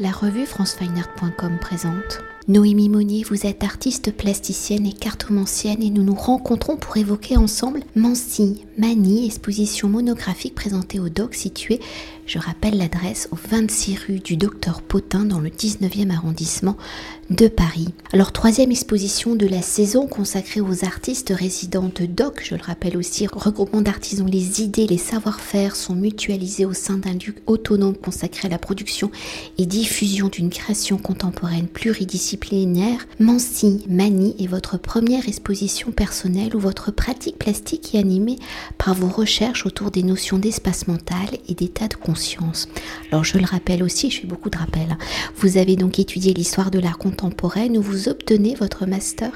La revue francefineart.com présente. Noémie Monnier, vous êtes artiste plasticienne et cartomancienne et nous nous rencontrons pour évoquer ensemble Mancy, Manie, exposition monographique présentée au DOC située, je rappelle l'adresse, au 26 rue du Docteur Potin dans le 19e arrondissement de Paris. Alors troisième exposition de la saison consacrée aux artistes résidents de DOC, je le rappelle aussi, regroupement d'artisans, les idées, les savoir-faire sont mutualisés au sein d'un lieu autonome consacré à la production et diffusion d'une création contemporaine pluridisciplinaire disciplinaire, Mancy Manie est votre première exposition personnelle où votre pratique plastique est animée par vos recherches autour des notions d'espace mental et d'état de conscience. Alors je le rappelle aussi, je fais beaucoup de rappels. Hein. Vous avez donc étudié l'histoire de l'art contemporain où vous obtenez votre master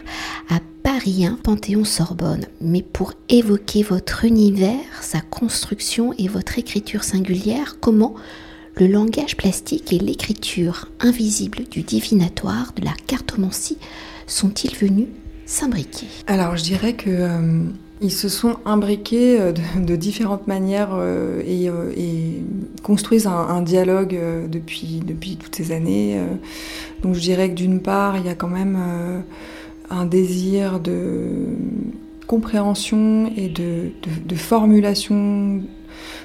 à Paris 1, Panthéon-Sorbonne. Mais pour évoquer votre univers, sa construction et votre écriture singulière, comment le langage plastique et l'écriture invisible du divinatoire, de la cartomancie, sont-ils venus s'imbriquer? Alors je dirais que euh, ils se sont imbriqués euh, de, différentes manières euh, et, construisent un, dialogue depuis, toutes ces années. donc je dirais que d'une part, il y a quand même un désir de compréhension et de, formulation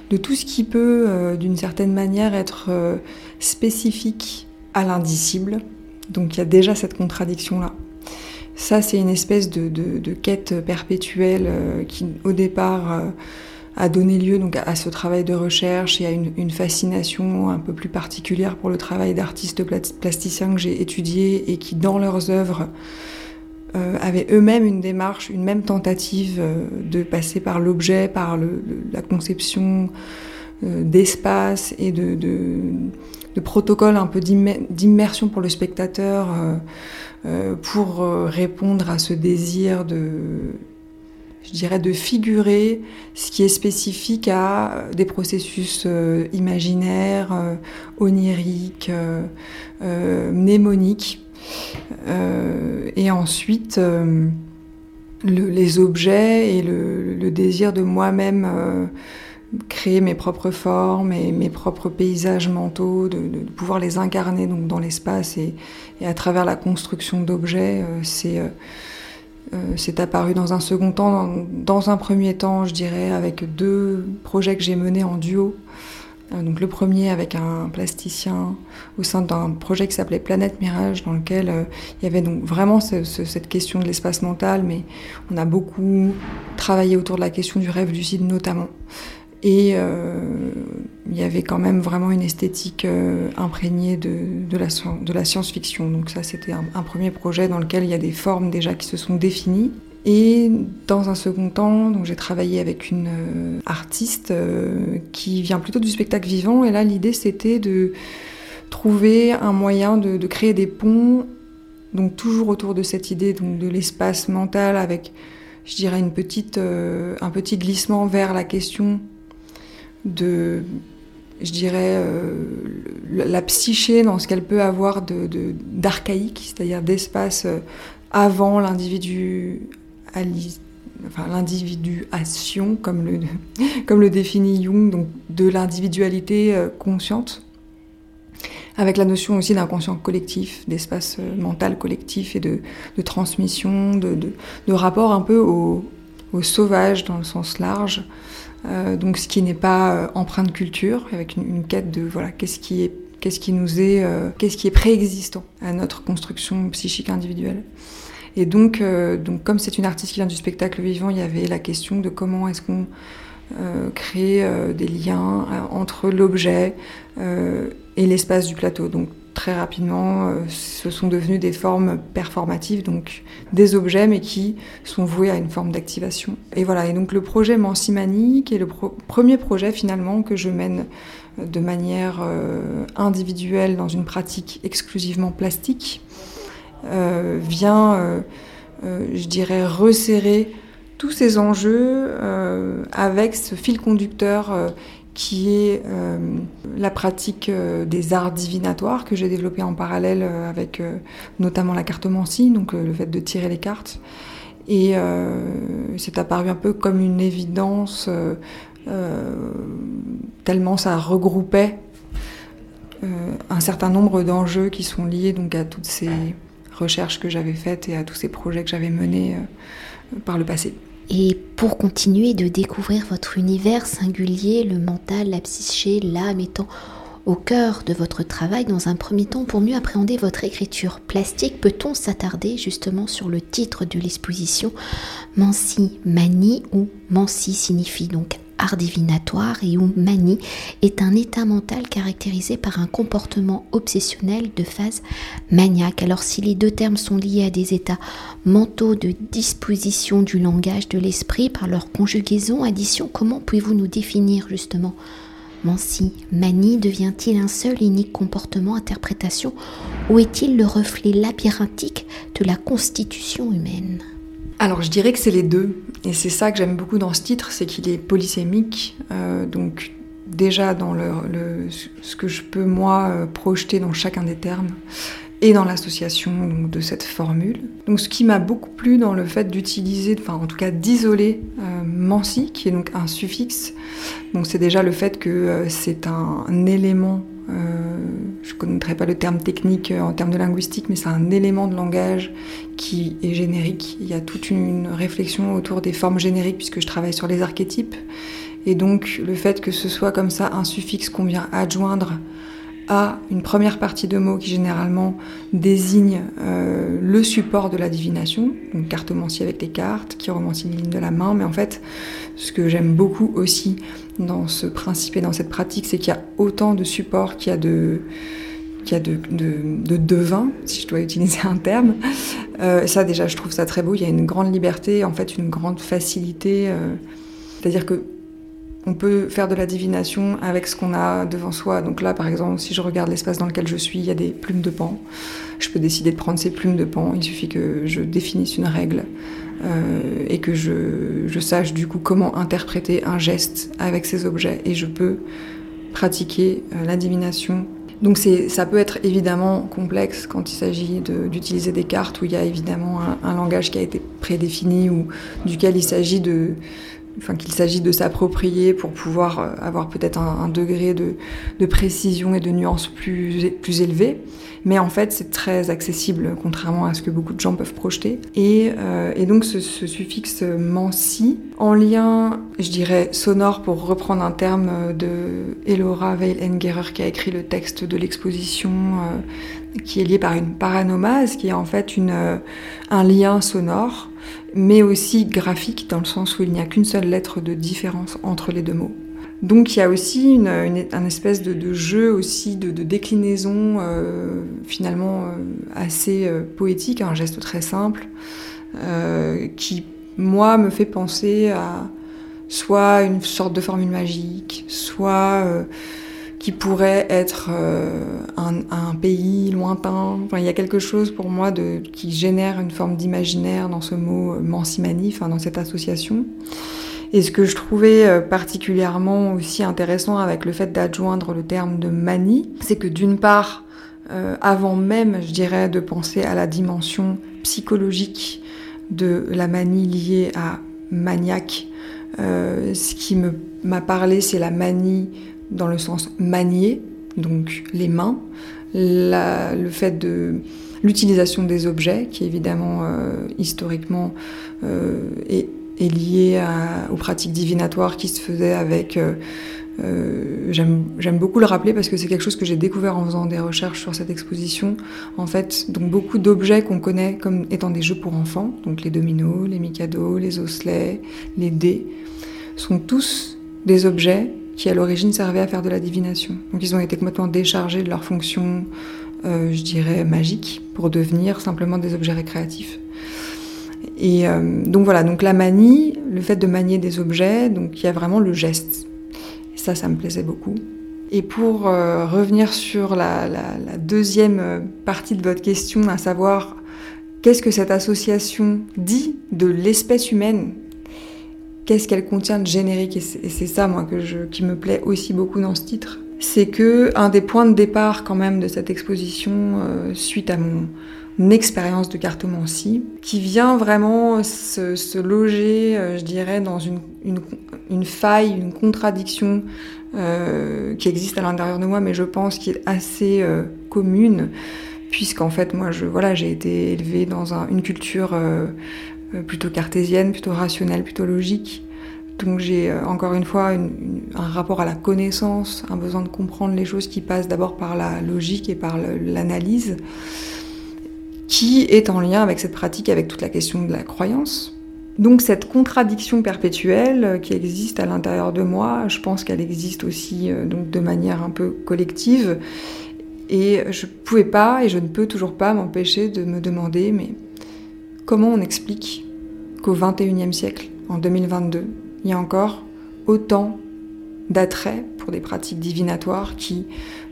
de tout ce qui peut, euh, d'une certaine manière, être euh, spécifique à l'indicible. Donc il y a déjà cette contradiction-là. Ça, c'est une espèce de, quête perpétuelle euh, qui, au départ, a donné lieu donc, à ce travail de recherche et à une, fascination un peu plus particulière pour le travail d'artistes plasticiens que j'ai étudiés et qui, dans leurs œuvres, euh, avaient eux-mêmes une démarche, une même tentative euh, de passer par l'objet, par la conception euh, d'espace et de, de, protocole un peu d'immersion pour le spectateur pour répondre à ce désir de, je dirais, de figurer ce qui est spécifique à des processus imaginaires, oniriques, mnémoniques. Euh, et ensuite, euh, les objets et le, désir de moi-même euh, créer mes propres formes et mes propres paysages mentaux, de, pouvoir les incarner donc dans l'espace et, à travers la construction d'objets, c'est c'est apparu dans un second temps, dans, un premier temps, je dirais, avec deux projets que j'ai menés en duo euh, donc le premier avec un plasticien au sein d'un projet qui s'appelait Planète Mirage, dans lequel euh, il y avait donc vraiment cette question de l'espace mental, mais on a beaucoup travaillé autour de la question du rêve lucide notamment. Et euh, il y avait quand même vraiment une esthétique imprégnée de, de, la, science-fiction. Donc ça, c'était un, premier projet dans lequel il y a des formes déjà qui se sont définies. Et dans un second temps, j'ai travaillé avec une euh, artiste euh, qui vient plutôt du spectacle vivant. Et là, l'idée, c'était de trouver un moyen de, créer des ponts, donc toujours autour de cette idée de l'espace mental, avec, je dirais, une petite, euh, un petit glissement vers la question de, je dirais, la psyché dans ce qu'elle peut avoir d'archaïque, c'est-à-dire d'espace avant l'individu enfin, l'individuation, comme le, comme le définit Jung, donc de l'individualité euh, consciente, avec la notion aussi d'inconscient collectif, d'espace euh, mental collectif et de, transmission, de, de, rapport un peu au, sauvage dans le sens large. Euh, donc ce qui n'est pas empreint de culture, avec une, quête de voilà qu'est-ce qui est qu'est-ce qui nous est qu'est-ce qui est préexistant à notre construction psychique individuelle. Et donc, euh, donc comme c'est une artiste qui vient du spectacle vivant, il y avait la question de comment est-ce qu'on euh, crée euh, des liens entre l'objet et l'espace du plateau. Très rapidement, ce sont devenus des formes performatives, donc des objets, mais qui sont voués à une forme d'activation. Et voilà, et donc le projet Mansimani, qui est le premier projet finalement que je mène de manière individuelle dans une pratique exclusivement plastique, euh, vient, euh, euh, je dirais, resserrer tous ces enjeux avec ce fil conducteur qui est la pratique des arts divinatoires que j'ai développé en parallèle avec notamment la cartomancie, donc le fait de tirer les cartes. Et c'est apparu un peu comme une évidence, tellement ça regroupait un certain nombre d'enjeux qui sont liés donc à toutes ces recherches que j'avais faites et à tous ces projets que j'avais menés par le passé. Et pour continuer de découvrir votre univers singulier, le mental, la psyché, l'âme étant au cœur de votre travail dans un premier temps pour mieux appréhender votre écriture plastique, peut-on s'attarder justement sur le titre de l'exposition Mansi Mani ou Mansi signifie donc divinatoire et où manie est un état mental caractérisé par un comportement obsessionnel de phase maniaque. Alors si les deux termes sont liés à des états mentaux de disposition du langage de l'esprit par leur conjugaison, addition, comment pouvez-vous nous définir justement Mansi, manie devient-il un seul unique comportement, interprétation, ou est-il le reflet labyrinthique de la constitution humaine? Alors je dirais que c'est les deux, et c'est ça que j'aime beaucoup dans ce titre, c'est qu'il est polysémique, euh, donc déjà dans ce que je peux moi euh, projeter dans chacun des termes, et dans l'association de cette formule. Donc ce qui m'a beaucoup plu dans le fait d'utiliser, enfin en tout cas d'isoler euh, Mansi, qui est donc un suffixe, donc c'est déjà le fait que euh, c'est un, élément, je ne connaîtrai pas le terme technique en termes de linguistique, mais c'est un élément de langage qui est générique. Il y a toute une réflexion autour des formes génériques puisque je travaille sur les archétypes. Et donc le fait que ce soit comme ça un suffixe qu'on vient adjoindre à une première partie de mots qui généralement désigne euh, le support de la divination, donc cartomancie avec les cartes, qui chiromancie les lignes de la main, mais en fait, ce que j'aime beaucoup aussi dans ce principe et dans cette pratique, c'est qu'il y a autant de supports qu'il y a de qu'il y a de, de, si je dois utiliser un terme. Euh, ça déjà, je trouve ça très beau. Il y a une grande liberté, en fait, une grande facilité. Euh, c'est-à-dire que on peut faire de la divination avec ce qu'on a devant soi. Donc là, par exemple, si je regarde l'espace dans lequel je suis, il y a des plumes de pan. Je peux décider de prendre ces plumes de pan. Il suffit que je définisse une règle euh, et que je, sache du coup comment interpréter un geste avec ces objets. Et je peux pratiquer euh, la divination donc ça peut être évidemment complexe quand il s'agit d'utiliser des cartes où il y a évidemment un, langage qui a été prédéfini ou duquel il s'agit de, qu'il s'agit de s'approprier pour pouvoir euh, avoir peut-être un, degré de, précision et de nuance plus, plus élevé. Mais en fait, c'est très accessible, contrairement à ce que beaucoup de gens peuvent projeter. Et, euh, donc, ce, suffixe mansi, en lien, je dirais, sonore, pour reprendre un terme de Elora Weil-Engerer, qui a écrit le texte de l'exposition, euh, qui est lié par une paranomase, qui est en fait une, un lien sonore mais aussi graphique dans le sens où il n'y a qu'une seule lettre de différence entre les deux mots. Donc il y a aussi une, un espèce de, jeu aussi de, déclinaison euh, finalement euh, assez euh, poétique, un geste très simple qui moi me fait penser à soit une sorte de formule magique, soit qui pourrait être euh, un, pays lointain. Enfin, il y a quelque chose pour moi qui génère une forme d'imaginaire dans ce mot euh, mansimani, enfin, dans cette association. Et ce que je trouvais euh, particulièrement aussi intéressant avec le fait d'adjoindre le terme de manie, c'est que d'une part, avant même, je dirais, de penser à la dimension psychologique de la manie liée à maniaque, ce qui m'a parlé, c'est la manie dans le sens manier, donc les mains, le fait de l'utilisation des objets, qui évidemment euh, historiquement euh, est, lié aux pratiques divinatoires qui se faisaient avec... Euh, j'aime beaucoup le rappeler parce que c'est quelque chose que j'ai découvert en faisant des recherches sur cette exposition. En fait, donc beaucoup d'objets qu'on connaît comme étant des jeux pour enfants, donc les dominos, les mikados, les osselets, les dés, sont tous des objets qui à l'origine servaient à faire de la divination. Donc ils ont été complètement déchargés de leur fonction, euh, je dirais, magique, pour devenir simplement des objets récréatifs. Et euh, donc voilà, donc la manie, le fait de manier des objets, donc il y a vraiment le geste. Et ça, ça me plaisait beaucoup. Et pour euh, revenir sur la, la, deuxième partie de votre question, à savoir qu'est-ce que cette association dit de l'espèce humaine? Qu'est-ce qu'elle contient de générique et c'est ça moi que je, qui me plaît aussi beaucoup dans ce titre c'est que un des points de départ quand même de cette exposition euh, suite à mon, expérience de cartomancie qui vient vraiment se, loger euh, je dirais dans une, une, faille une contradiction qui existe à l'intérieur de moi, mais je pense qu'il est assez commune, puisqu'en fait, moi, je, voilà, j'ai été élevée dans une culture plutôt cartésienne, plutôt rationnelle, plutôt logique. Donc j'ai encore une fois un rapport à la connaissance, un besoin de comprendre les choses qui passent d'abord par la logique et par l'analyse qui est en lien avec cette pratique, avec toute la question de la croyance. Donc cette contradiction perpétuelle euh, qui existe à l'intérieur de moi, je pense qu'elle existe aussi euh, donc de manière un peu collective. Et je ne pouvais pas, et je ne peux toujours pas m'empêcher de me demander, mais comment on explique qu'au XXIe siècle, en 2022, il y a encore autant d'attrait pour des pratiques divinatoires qui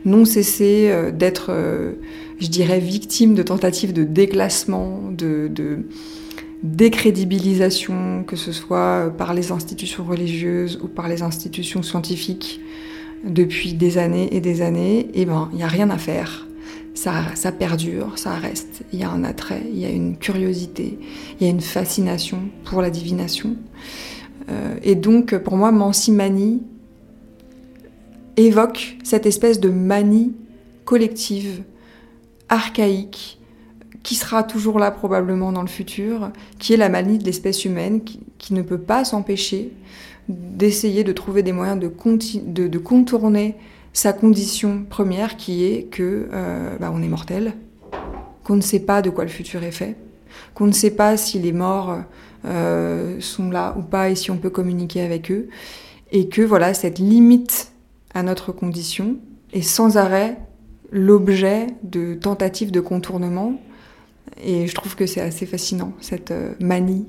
n'ont cessé euh, d'être, euh, je dirais, victimes de tentatives de déclassement, de, décrédibilisation, que ce soit par les institutions religieuses ou par les institutions scientifiques depuis des années et des années, et eh ben, il n'y a rien à faire. Ça, perdure, ça reste. Il y a un attrait, il y a une curiosité, il y a une fascination pour la divination. Euh, et donc, pour moi, Mansimani évoque cette espèce de manie collective, archaïque, qui sera toujours là probablement dans le futur, qui est la manie de l'espèce humaine, qui, ne peut pas s'empêcher d'essayer de trouver des moyens de, contourner sa condition première, qui est que euh, bah, on est mortel, qu'on ne sait pas de quoi le futur est fait, qu'on ne sait pas si les morts euh, sont là ou pas et si on peut communiquer avec eux, et que voilà cette limite à notre condition et sans arrêt l'objet de tentatives de contournement. Et je trouve que c'est assez fascinant, cette euh, manie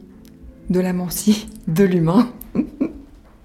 de la mancie de l'humain.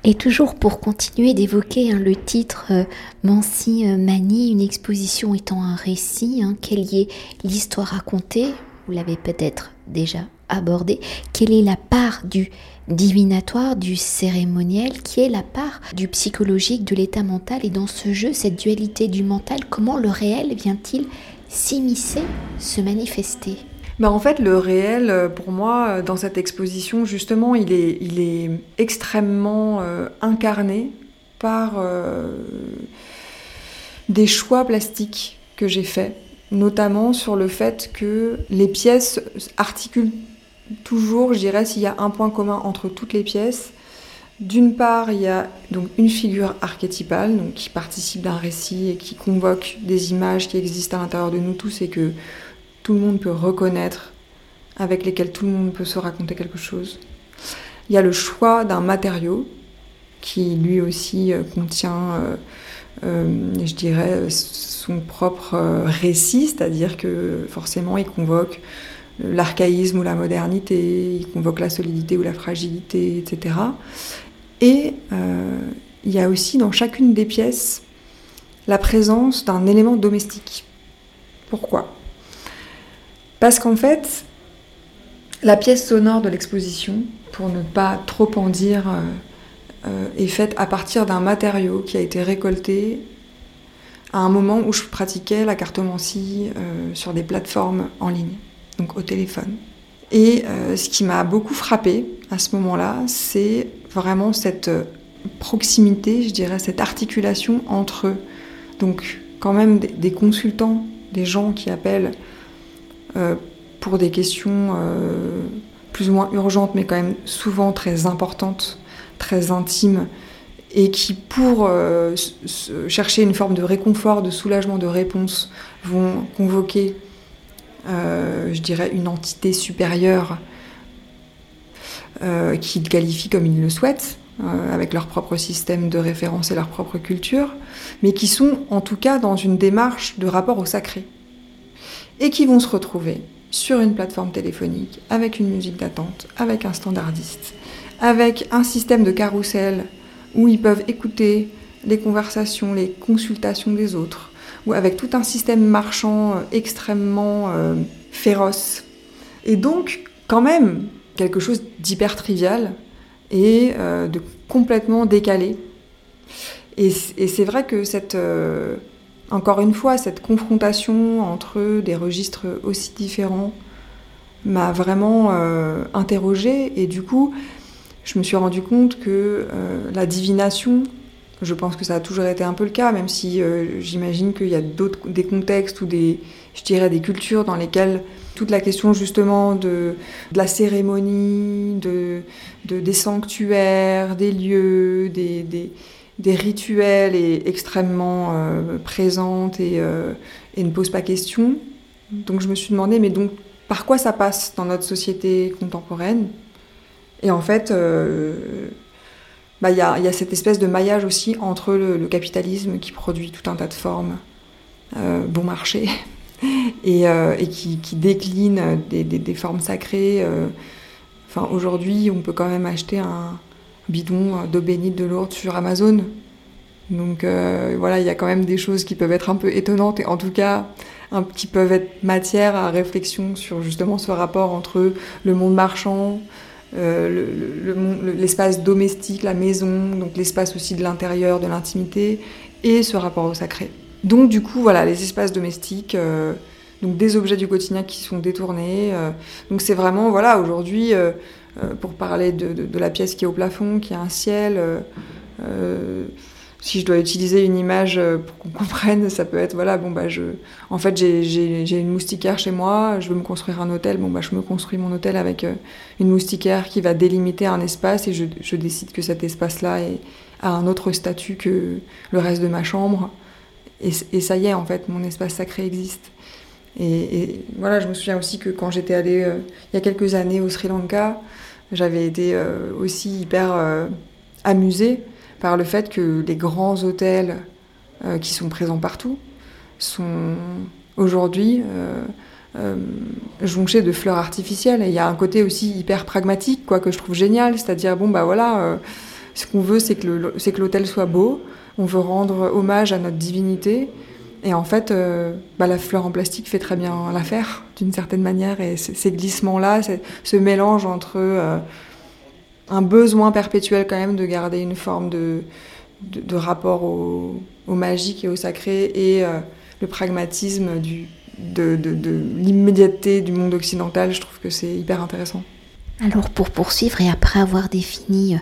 Et toujours pour continuer d'évoquer hein, le titre euh, Mancie euh, Manie, une exposition étant un récit, hein, quelle est l'histoire racontée, vous l'avez peut-être déjà abordé, quelle est la part du divinatoire, du cérémoniel, qui est la part du psychologique, de l'état mental. Et dans ce jeu, cette dualité du mental, comment le réel vient-il s'immiscer, se manifester? Bah en fait, le réel, euh, pour moi, euh, dans cette exposition, justement, il est, extrêmement euh, incarné par des choix plastiques que j'ai faits, notamment sur le fait que les pièces articulent toujours, je dirais, s'il y a un point commun entre toutes les pièces. D'une part, il y a donc une figure archétypale qui participe d'un récit et qui convoque des images qui existent à l'intérieur de nous tous et que tout le monde peut reconnaître, avec lesquelles tout le monde peut se raconter quelque chose. Il y a le choix d'un matériau qui lui aussi euh, contient, euh, euh, je dirais, son propre récit, c'est-à-dire que forcément il convoque l'archaïsme ou la modernité, il convoque la solidité ou la fragilité, etc. Et il y a aussi dans chacune des pièces la présence d'un élément domestique. Pourquoi? Parce qu'en fait, la pièce sonore de l'exposition, pour ne pas trop en dire, euh, euh, est faite à partir d'un matériau qui a été récolté à un moment où je pratiquais la cartomancie sur des plateformes en ligne donc au téléphone. Et euh, ce qui m'a beaucoup frappé à ce moment-là, c'est vraiment cette euh, proximité, je dirais, cette articulation entre donc quand même des, consultants, des gens qui appellent euh, pour des questions plus ou moins urgentes, mais quand même souvent très importantes, très intimes, et qui, pour chercher une forme de réconfort, de soulagement, de réponse, vont convoquer euh, je dirais, une entité supérieure euh, qu'ils qualifient comme ils le souhaitent, euh, avec leur propre système de référence et leur propre culture, mais qui sont en tout cas dans une démarche de rapport au sacré, et qui vont se retrouver sur une plateforme téléphonique, avec une musique d'attente, avec un standardiste, avec un système de carrousel où ils peuvent écouter les conversations, les consultations des autres, ou avec tout un système marchand euh, extrêmement euh, féroce. Et donc, quand même, quelque chose d'hyper trivial et euh, de complètement décalé. Et, c'est vrai que cette, encore une fois, cette confrontation entre des registres aussi différents m'a vraiment interrogée. Et du coup, je me suis rendu compte que la divination Je pense que ça a toujours été un peu le cas, même si euh, j'imagine qu'il y a d'autres, des contextes ou des, cultures dans lesquelles toute la question justement de, la cérémonie, de, de, des sanctuaires, des lieux, des, des rituels est extrêmement euh, présente et, euh, et, ne pose pas question. Donc je me suis demandé, mais donc par quoi ça passe dans notre société contemporaine? Et en fait, euh, bah, il y, a, y, a, cette espèce de maillage aussi entre le, capitalisme qui produit tout un tas de formes euh, bon marché et, et qui, décline des, des, formes sacrées. Enfin, aujourd'hui, on peut quand même acheter un bidon d'eau bénite de Lourdes sur Amazon. Donc euh, voilà, il y a quand même des choses qui peuvent être un peu étonnantes et en tout cas qui peuvent être matière à réflexion sur justement ce rapport entre le monde marchand, euh, l'espace le, le, domestique, la maison, donc l'espace aussi de l'intérieur, de l'intimité, et ce rapport au sacré. Donc du coup, voilà, les espaces domestiques, euh, donc des objets du quotidien qui sont détournés. Euh, donc c'est vraiment, voilà, aujourd'hui, euh, pour parler de, la pièce qui est au plafond, qui a un ciel, si je dois utiliser une image pour qu'on comprenne, ça peut être voilà bon bah je en fait j'ai une moustiquaire chez moi, je veux me construire un hôtel, bon bah je me construis mon hôtel avec une moustiquaire qui va délimiter un espace et je, décide que cet espace là a un autre statut que le reste de ma chambre et, ça y est en fait mon espace sacré existe. Et, voilà je me souviens aussi que quand j'étais allée euh, il y a quelques années au Sri Lanka, j'avais été euh, aussi hyper euh, amusée par le fait que les grands hôtels euh, qui sont présents partout sont aujourd'hui euh, jonchés de fleurs artificielles. Et il y a un côté aussi hyper pragmatique, quoi, que je trouve génial. C'est-à-dire, bon, bah voilà, ce qu'on veut, c'est que l'hôtel soit beau. On veut rendre hommage à notre divinité. Et en fait, euh, bah, la fleur en plastique fait très bien l'affaire, d'une certaine manière. Et ces glissements-là, ce mélange entre euh, un besoin perpétuel quand même de garder une forme de, rapport au, magique et au sacré et euh, le pragmatisme de l'immédiateté du monde occidental, je trouve que c'est hyper intéressant. Alors pour poursuivre et après avoir défini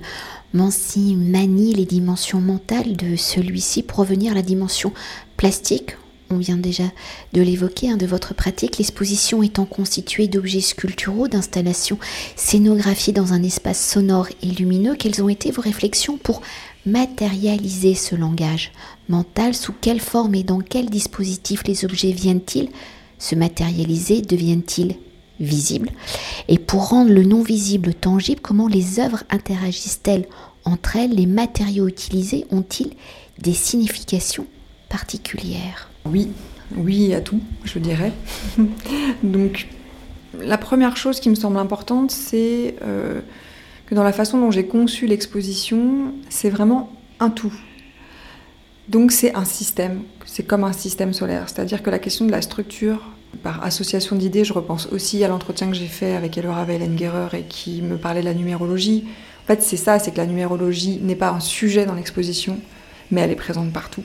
Mansi manie les dimensions mentales de celui-ci pour revenir à la dimension plastique, on vient déjà de l'évoquer, de votre pratique, l'exposition étant constituée d'objets sculpturaux, d'installations scénographiées dans un espace sonore et lumineux, quelles ont été vos réflexions pour matérialiser ce langage mental? Sous quelle forme et dans quel dispositif les objets viennent-ils se matérialiser? Deviennent-ils visibles Et pour rendre le non visible tangible, comment les œuvres interagissent-elles entre elles? Les matériaux utilisés ont-ils des significations particulières? Oui, oui à tout, je dirais. Donc, la première chose qui me semble importante, c'est euh, que dans la façon dont j'ai conçu l'exposition, c'est vraiment un tout. Donc, c'est un système, c'est comme un système solaire. C'est-à-dire que la question de la structure, par association d'idées, je repense aussi à l'entretien que j'ai fait avec Elora Weilengerer et qui me parlait de la numérologie. En fait, c'est ça, c'est que la numérologie n'est pas un sujet dans l'exposition, mais elle est présente partout.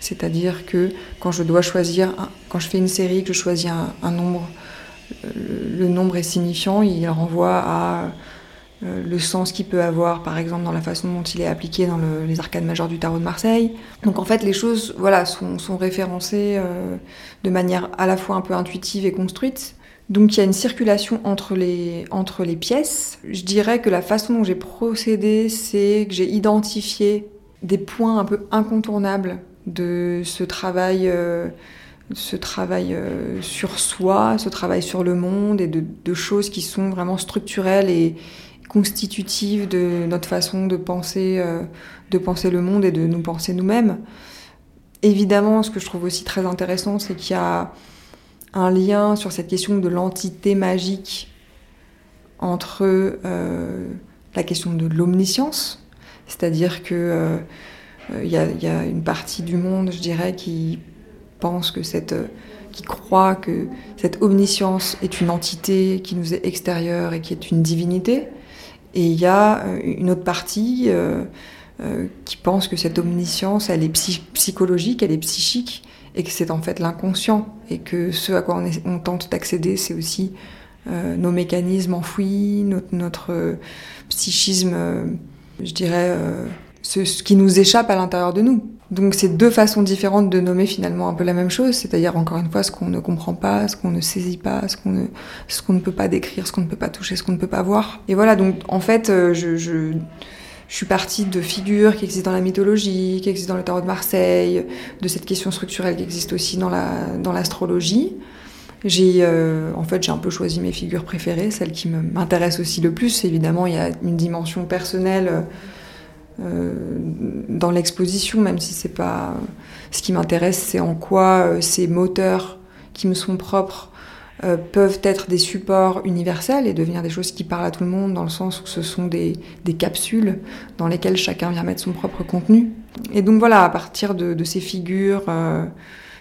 C'est-à-dire que quand je dois choisir, quand je fais une série, que je choisis un, nombre, le, le, nombre est signifiant, il renvoie à euh, le sens qu'il peut avoir, par exemple, dans la façon dont il est appliqué dans le, les arcades majeures du tarot de Marseille. Donc en fait, les choses voilà, sont, référencées euh, de manière à la fois un peu intuitive et construite. Donc il y a une circulation entre les, pièces. Je dirais que la façon dont j'ai procédé, c'est que j'ai identifié des points un peu incontournables de ce travail, euh, ce travail euh, sur soi, ce travail sur le monde et de, de, choses qui sont vraiment structurelles et constitutives de notre façon de penser, euh, de penser le monde et de nous penser nous-mêmes. Évidemment, ce que je trouve aussi très intéressant, c'est qu'il y a un lien sur cette question de l'entité magique entre euh, la question de l'omniscience, c'est-à-dire que euh, il y, a, une partie du monde, je dirais, qui pense que cette, qui croit que cette omniscience est une entité qui nous est extérieure et qui est une divinité. Et il y a une autre partie euh, euh, qui pense que cette omniscience, elle est psy psychologique, elle est psychique, et que c'est en fait l'inconscient, et que ce à quoi on, tente d'accéder, c'est aussi euh, nos mécanismes enfouis, notre, psychisme, je dirais ce qui nous échappe à l'intérieur de nous. Donc c'est deux façons différentes de nommer finalement un peu la même chose, c'est-à-dire encore une fois ce qu'on ne comprend pas, ce qu'on ne saisit pas, ce qu'on ne, ce qu'on ne peut pas décrire, ce qu'on ne peut pas toucher, ce qu'on ne peut pas voir. Et voilà, donc en fait, euh, je, je, suis partie de figures qui existent dans la mythologie, qui existent dans le tarot de Marseille, de cette question structurelle qui existe aussi dans la dans l'astrologie. J'ai euh, en fait j'ai un peu choisi mes figures préférées, celles qui m'intéressent aussi le plus. Évidemment, il y a une dimension personnelle dans l'exposition, même si c'est pas ce qui m'intéresse, c'est en quoi euh, ces moteurs qui me sont propres euh, peuvent être des supports universels et devenir des choses qui parlent à tout le monde, dans le sens où ce sont des, capsules dans lesquelles chacun vient mettre son propre contenu. Et donc voilà, à partir de, ces figures euh,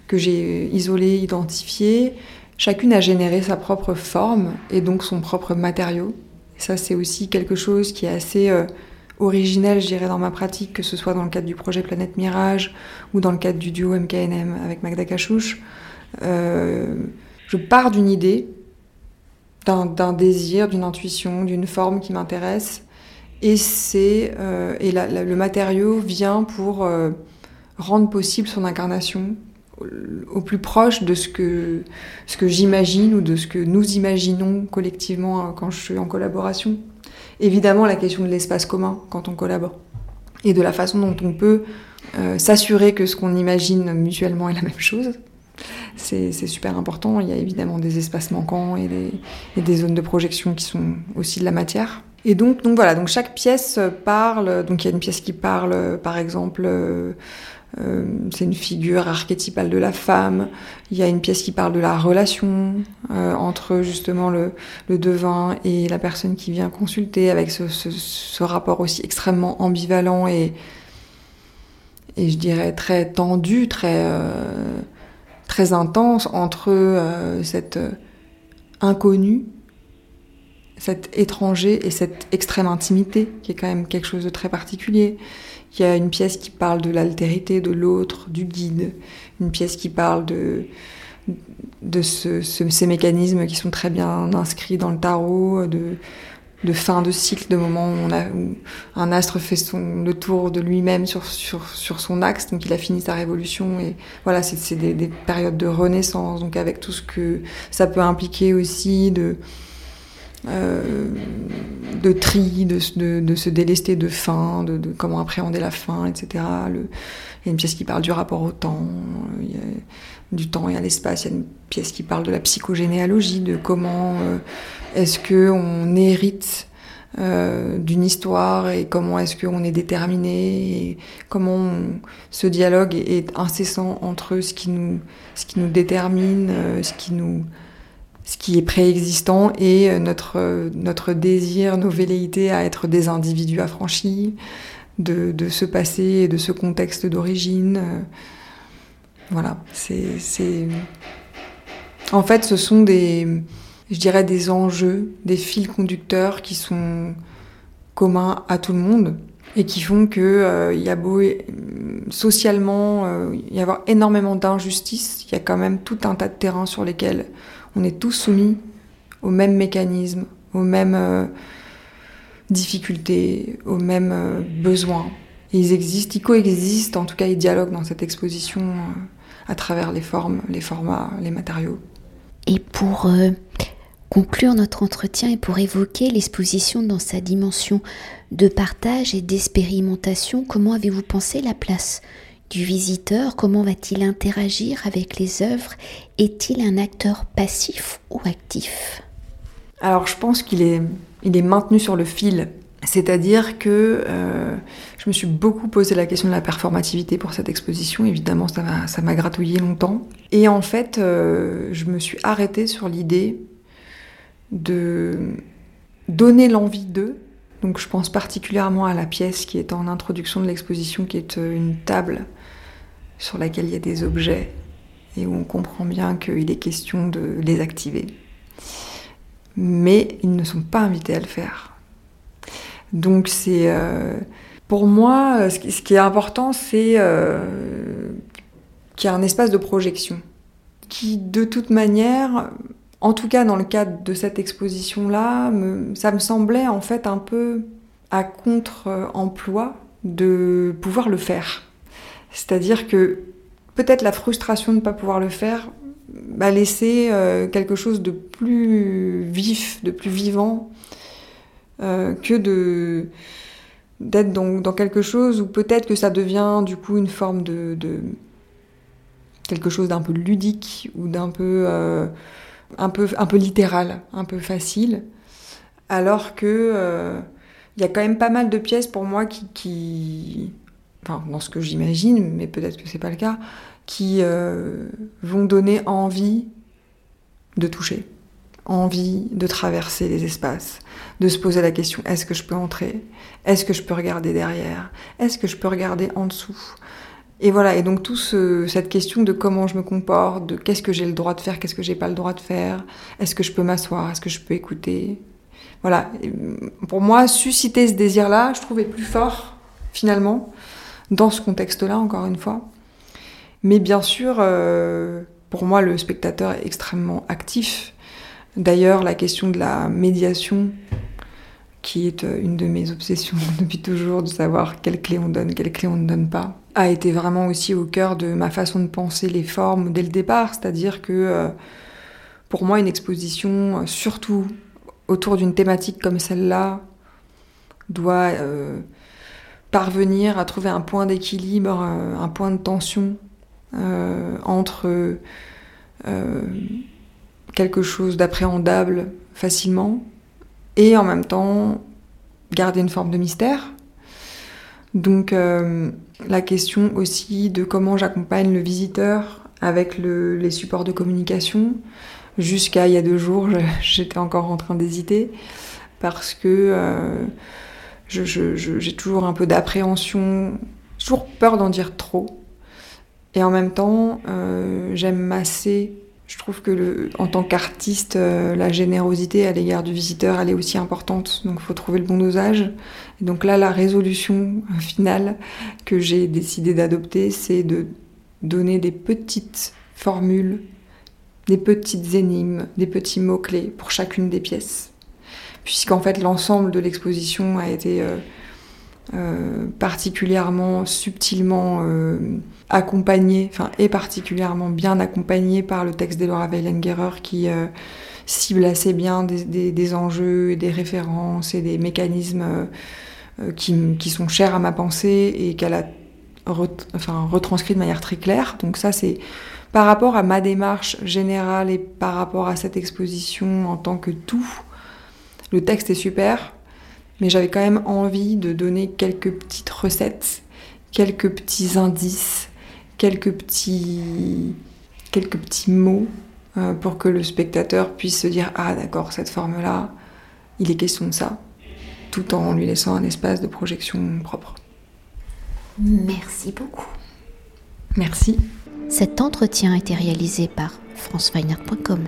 que j'ai isolées, identifiées, chacune a généré sa propre forme et donc son propre matériau. Et ça, c'est aussi quelque chose qui est assez euh, originel, je dirais, dans ma pratique, que ce soit dans le cadre du projet Planète Mirage ou dans le cadre du duo MKNM avec Magda Cachouche. Euh, je pars d'une idée, d'un désir, d'une intuition, d'une forme qui m'intéresse, et euh, et le matériau vient pour euh, rendre possible son incarnation au, plus proche de ce que ce que j'imagine ou de ce que nous imaginons collectivement euh, quand je suis en collaboration évidemment la question de l'espace commun quand on collabore et de la façon dont on peut euh, s'assurer que ce qu'on imagine mutuellement est la même chose. C'est super important. Il y a évidemment des espaces manquants et des, et des, zones de projection qui sont aussi de la matière. Et donc, donc voilà, donc chaque pièce parle. Donc il y a une pièce qui parle, par exemple, euh, c'est une figure archétypale de la femme. Il y a une pièce qui parle de la relation euh, entre justement le, devin et la personne qui vient consulter, avec ce, rapport aussi extrêmement ambivalent et, et je dirais très tendu, très, euh, très intense entre cette inconnue, cet étranger et cette extrême intimité, qui est quand même quelque chose de très particulier. Il y a une pièce qui parle de l'altérité de l'autre, du guide, une pièce qui parle de, de ce, ce, ces mécanismes qui sont très bien inscrits dans le tarot, de, de fin de cycle, de moment où, on a, où un astre fait son, le tour de lui-même sur, sur, sur son axe, donc il a fini sa révolution. Et voilà, c'est des, des périodes de renaissance, donc avec tout ce que ça peut impliquer aussi de euh, de tri, de, de, se délester de fin, de, comment appréhender la fin, etc. Le, il y a une pièce qui parle du rapport au temps, il y a du temps et à l'espace. Il y a une pièce qui parle de la psychogénéalogie, de comment euh, est-ce que on hérite euh, d'une histoire et comment est-ce qu'on est déterminé et comment ce dialogue est, incessant entre ce qui nous, ce qui nous détermine, euh, ce qui nous ce qui est préexistant et euh, notre, notre désir, nos velléités à être des individus affranchis de, de ce passé et de ce contexte d'origine. Voilà, c'est. En fait, ce sont des, je dirais, des enjeux, des fils conducteurs qui sont communs à tout le monde et qui font que euh, y a beau socialement euh, y avoir énormément d'injustices, il y a quand même tout un tas de terrains sur lesquels on est tous soumis aux mêmes mécanismes, aux mêmes difficultés, aux mêmes euh, besoins. Et ils existent, ils coexistent, en tout cas ils dialoguent dans cette exposition euh, à travers les formes, les formats, les matériaux. Et pour euh, conclure notre entretien et pour évoquer l'exposition dans sa dimension de partage et d'expérimentation, comment avez-vous pensé la place du visiteur Comment va-t-il interagir avec les œuvres? Est-il un acteur passif ou actif? Alors je pense qu'il est, maintenu sur le fil. C'est-à-dire que euh, je me suis beaucoup posé la question de la performativité pour cette exposition. Évidemment, ça m'a gratouillé longtemps. Et en fait, euh, je me suis arrêtée sur l'idée de donner l'envie d'eux. Donc je pense particulièrement à la pièce qui est en introduction de l'exposition, qui est euh, une table sur laquelle il y a des objets et où on comprend bien qu'il est question de les activer. Mais ils ne sont pas invités à le faire. Donc c'est... Euh, pour moi, ce qui, est important, c'est euh, qu'il y a un espace de projection qui, de toute manière, en tout cas dans le cadre de cette exposition-là, ça me semblait en fait un peu à contre-emploi de pouvoir le faire. C'est-à-dire que peut-être la frustration de ne pas pouvoir le faire va laisser euh, quelque chose de plus vif, de plus vivant, euh, que d'être dans, quelque chose où peut-être que ça devient du coup une forme de, quelque chose d'un peu ludique ou d'un peu, euh, un peu un peu littéral, un peu facile, alors que il y a quand même pas mal de pièces pour moi qui enfin dans ce que j'imagine, mais peut-être que c'est pas le cas, qui euh, vont donner envie de toucher, envie de traverser les espaces, de se poser la question est-ce que je peux entrer? Est-ce que je peux regarder derrière? Est-ce que je peux regarder en dessous? Et voilà, et donc tout cette question de comment je me comporte, de qu'est-ce que j'ai le droit de faire, qu'est-ce que j'ai pas le droit de faire, est-ce que je peux m'asseoir, est-ce que je peux écouter? Voilà, pour moi, susciter ce désir-là, je trouvais plus fort, finalement, dans ce contexte-là, encore une fois. Mais bien sûr, euh, pour moi, le spectateur est extrêmement actif. D'ailleurs, la question de la médiation, qui est euh, une de mes obsessions depuis toujours, de savoir quelles clés on donne, quelles clés on ne donne pas, a été vraiment aussi au cœur de ma façon de penser les formes dès le départ. C'est-à-dire que euh, pour moi, une exposition, surtout autour d'une thématique comme celle-là, doit parvenir à trouver un point d'équilibre, un point de tension euh, entre euh, quelque chose d'appréhendable facilement et en même temps garder une forme de mystère. Donc euh, la question aussi de comment j'accompagne le visiteur avec les supports de communication. Jusqu'à il y a deux jours, j'étais encore en train d'hésiter parce que j'ai toujours un peu d'appréhension, toujours peur d'en dire trop. Et en même temps, euh, j'aime assez. Je trouve que en tant qu'artiste, euh, la générosité à l'égard du visiteur, elle est aussi importante. Donc il faut trouver le bon dosage. Et donc là, la résolution finale que j'ai décidé d'adopter, c'est de donner des petites formules, des petites énigmes, des petits mots-clés pour chacune des pièces. Puisqu'en fait, l'ensemble de l'exposition a été euh, euh, particulièrement subtilement euh, accompagné, enfin, et particulièrement bien accompagné par le texte d'Elora Weilengerer qui cible assez bien des, enjeux des références et des mécanismes qui, sont chers à ma pensée et qu'elle a retranscrit de manière très claire. Donc ça, c'est par rapport à ma démarche générale et par rapport à cette exposition en tant que tout, le texte est super mais j'avais quand même envie de donner quelques petites recettes, quelques petits indices, quelques petits, quelques petits mots euh, pour que le spectateur puisse se dire ah d'accord cette forme là, il est question de ça, tout en lui laissant un espace de projection propre. Merci beaucoup. Merci. Cet entretien a été réalisé par franceweiner.com.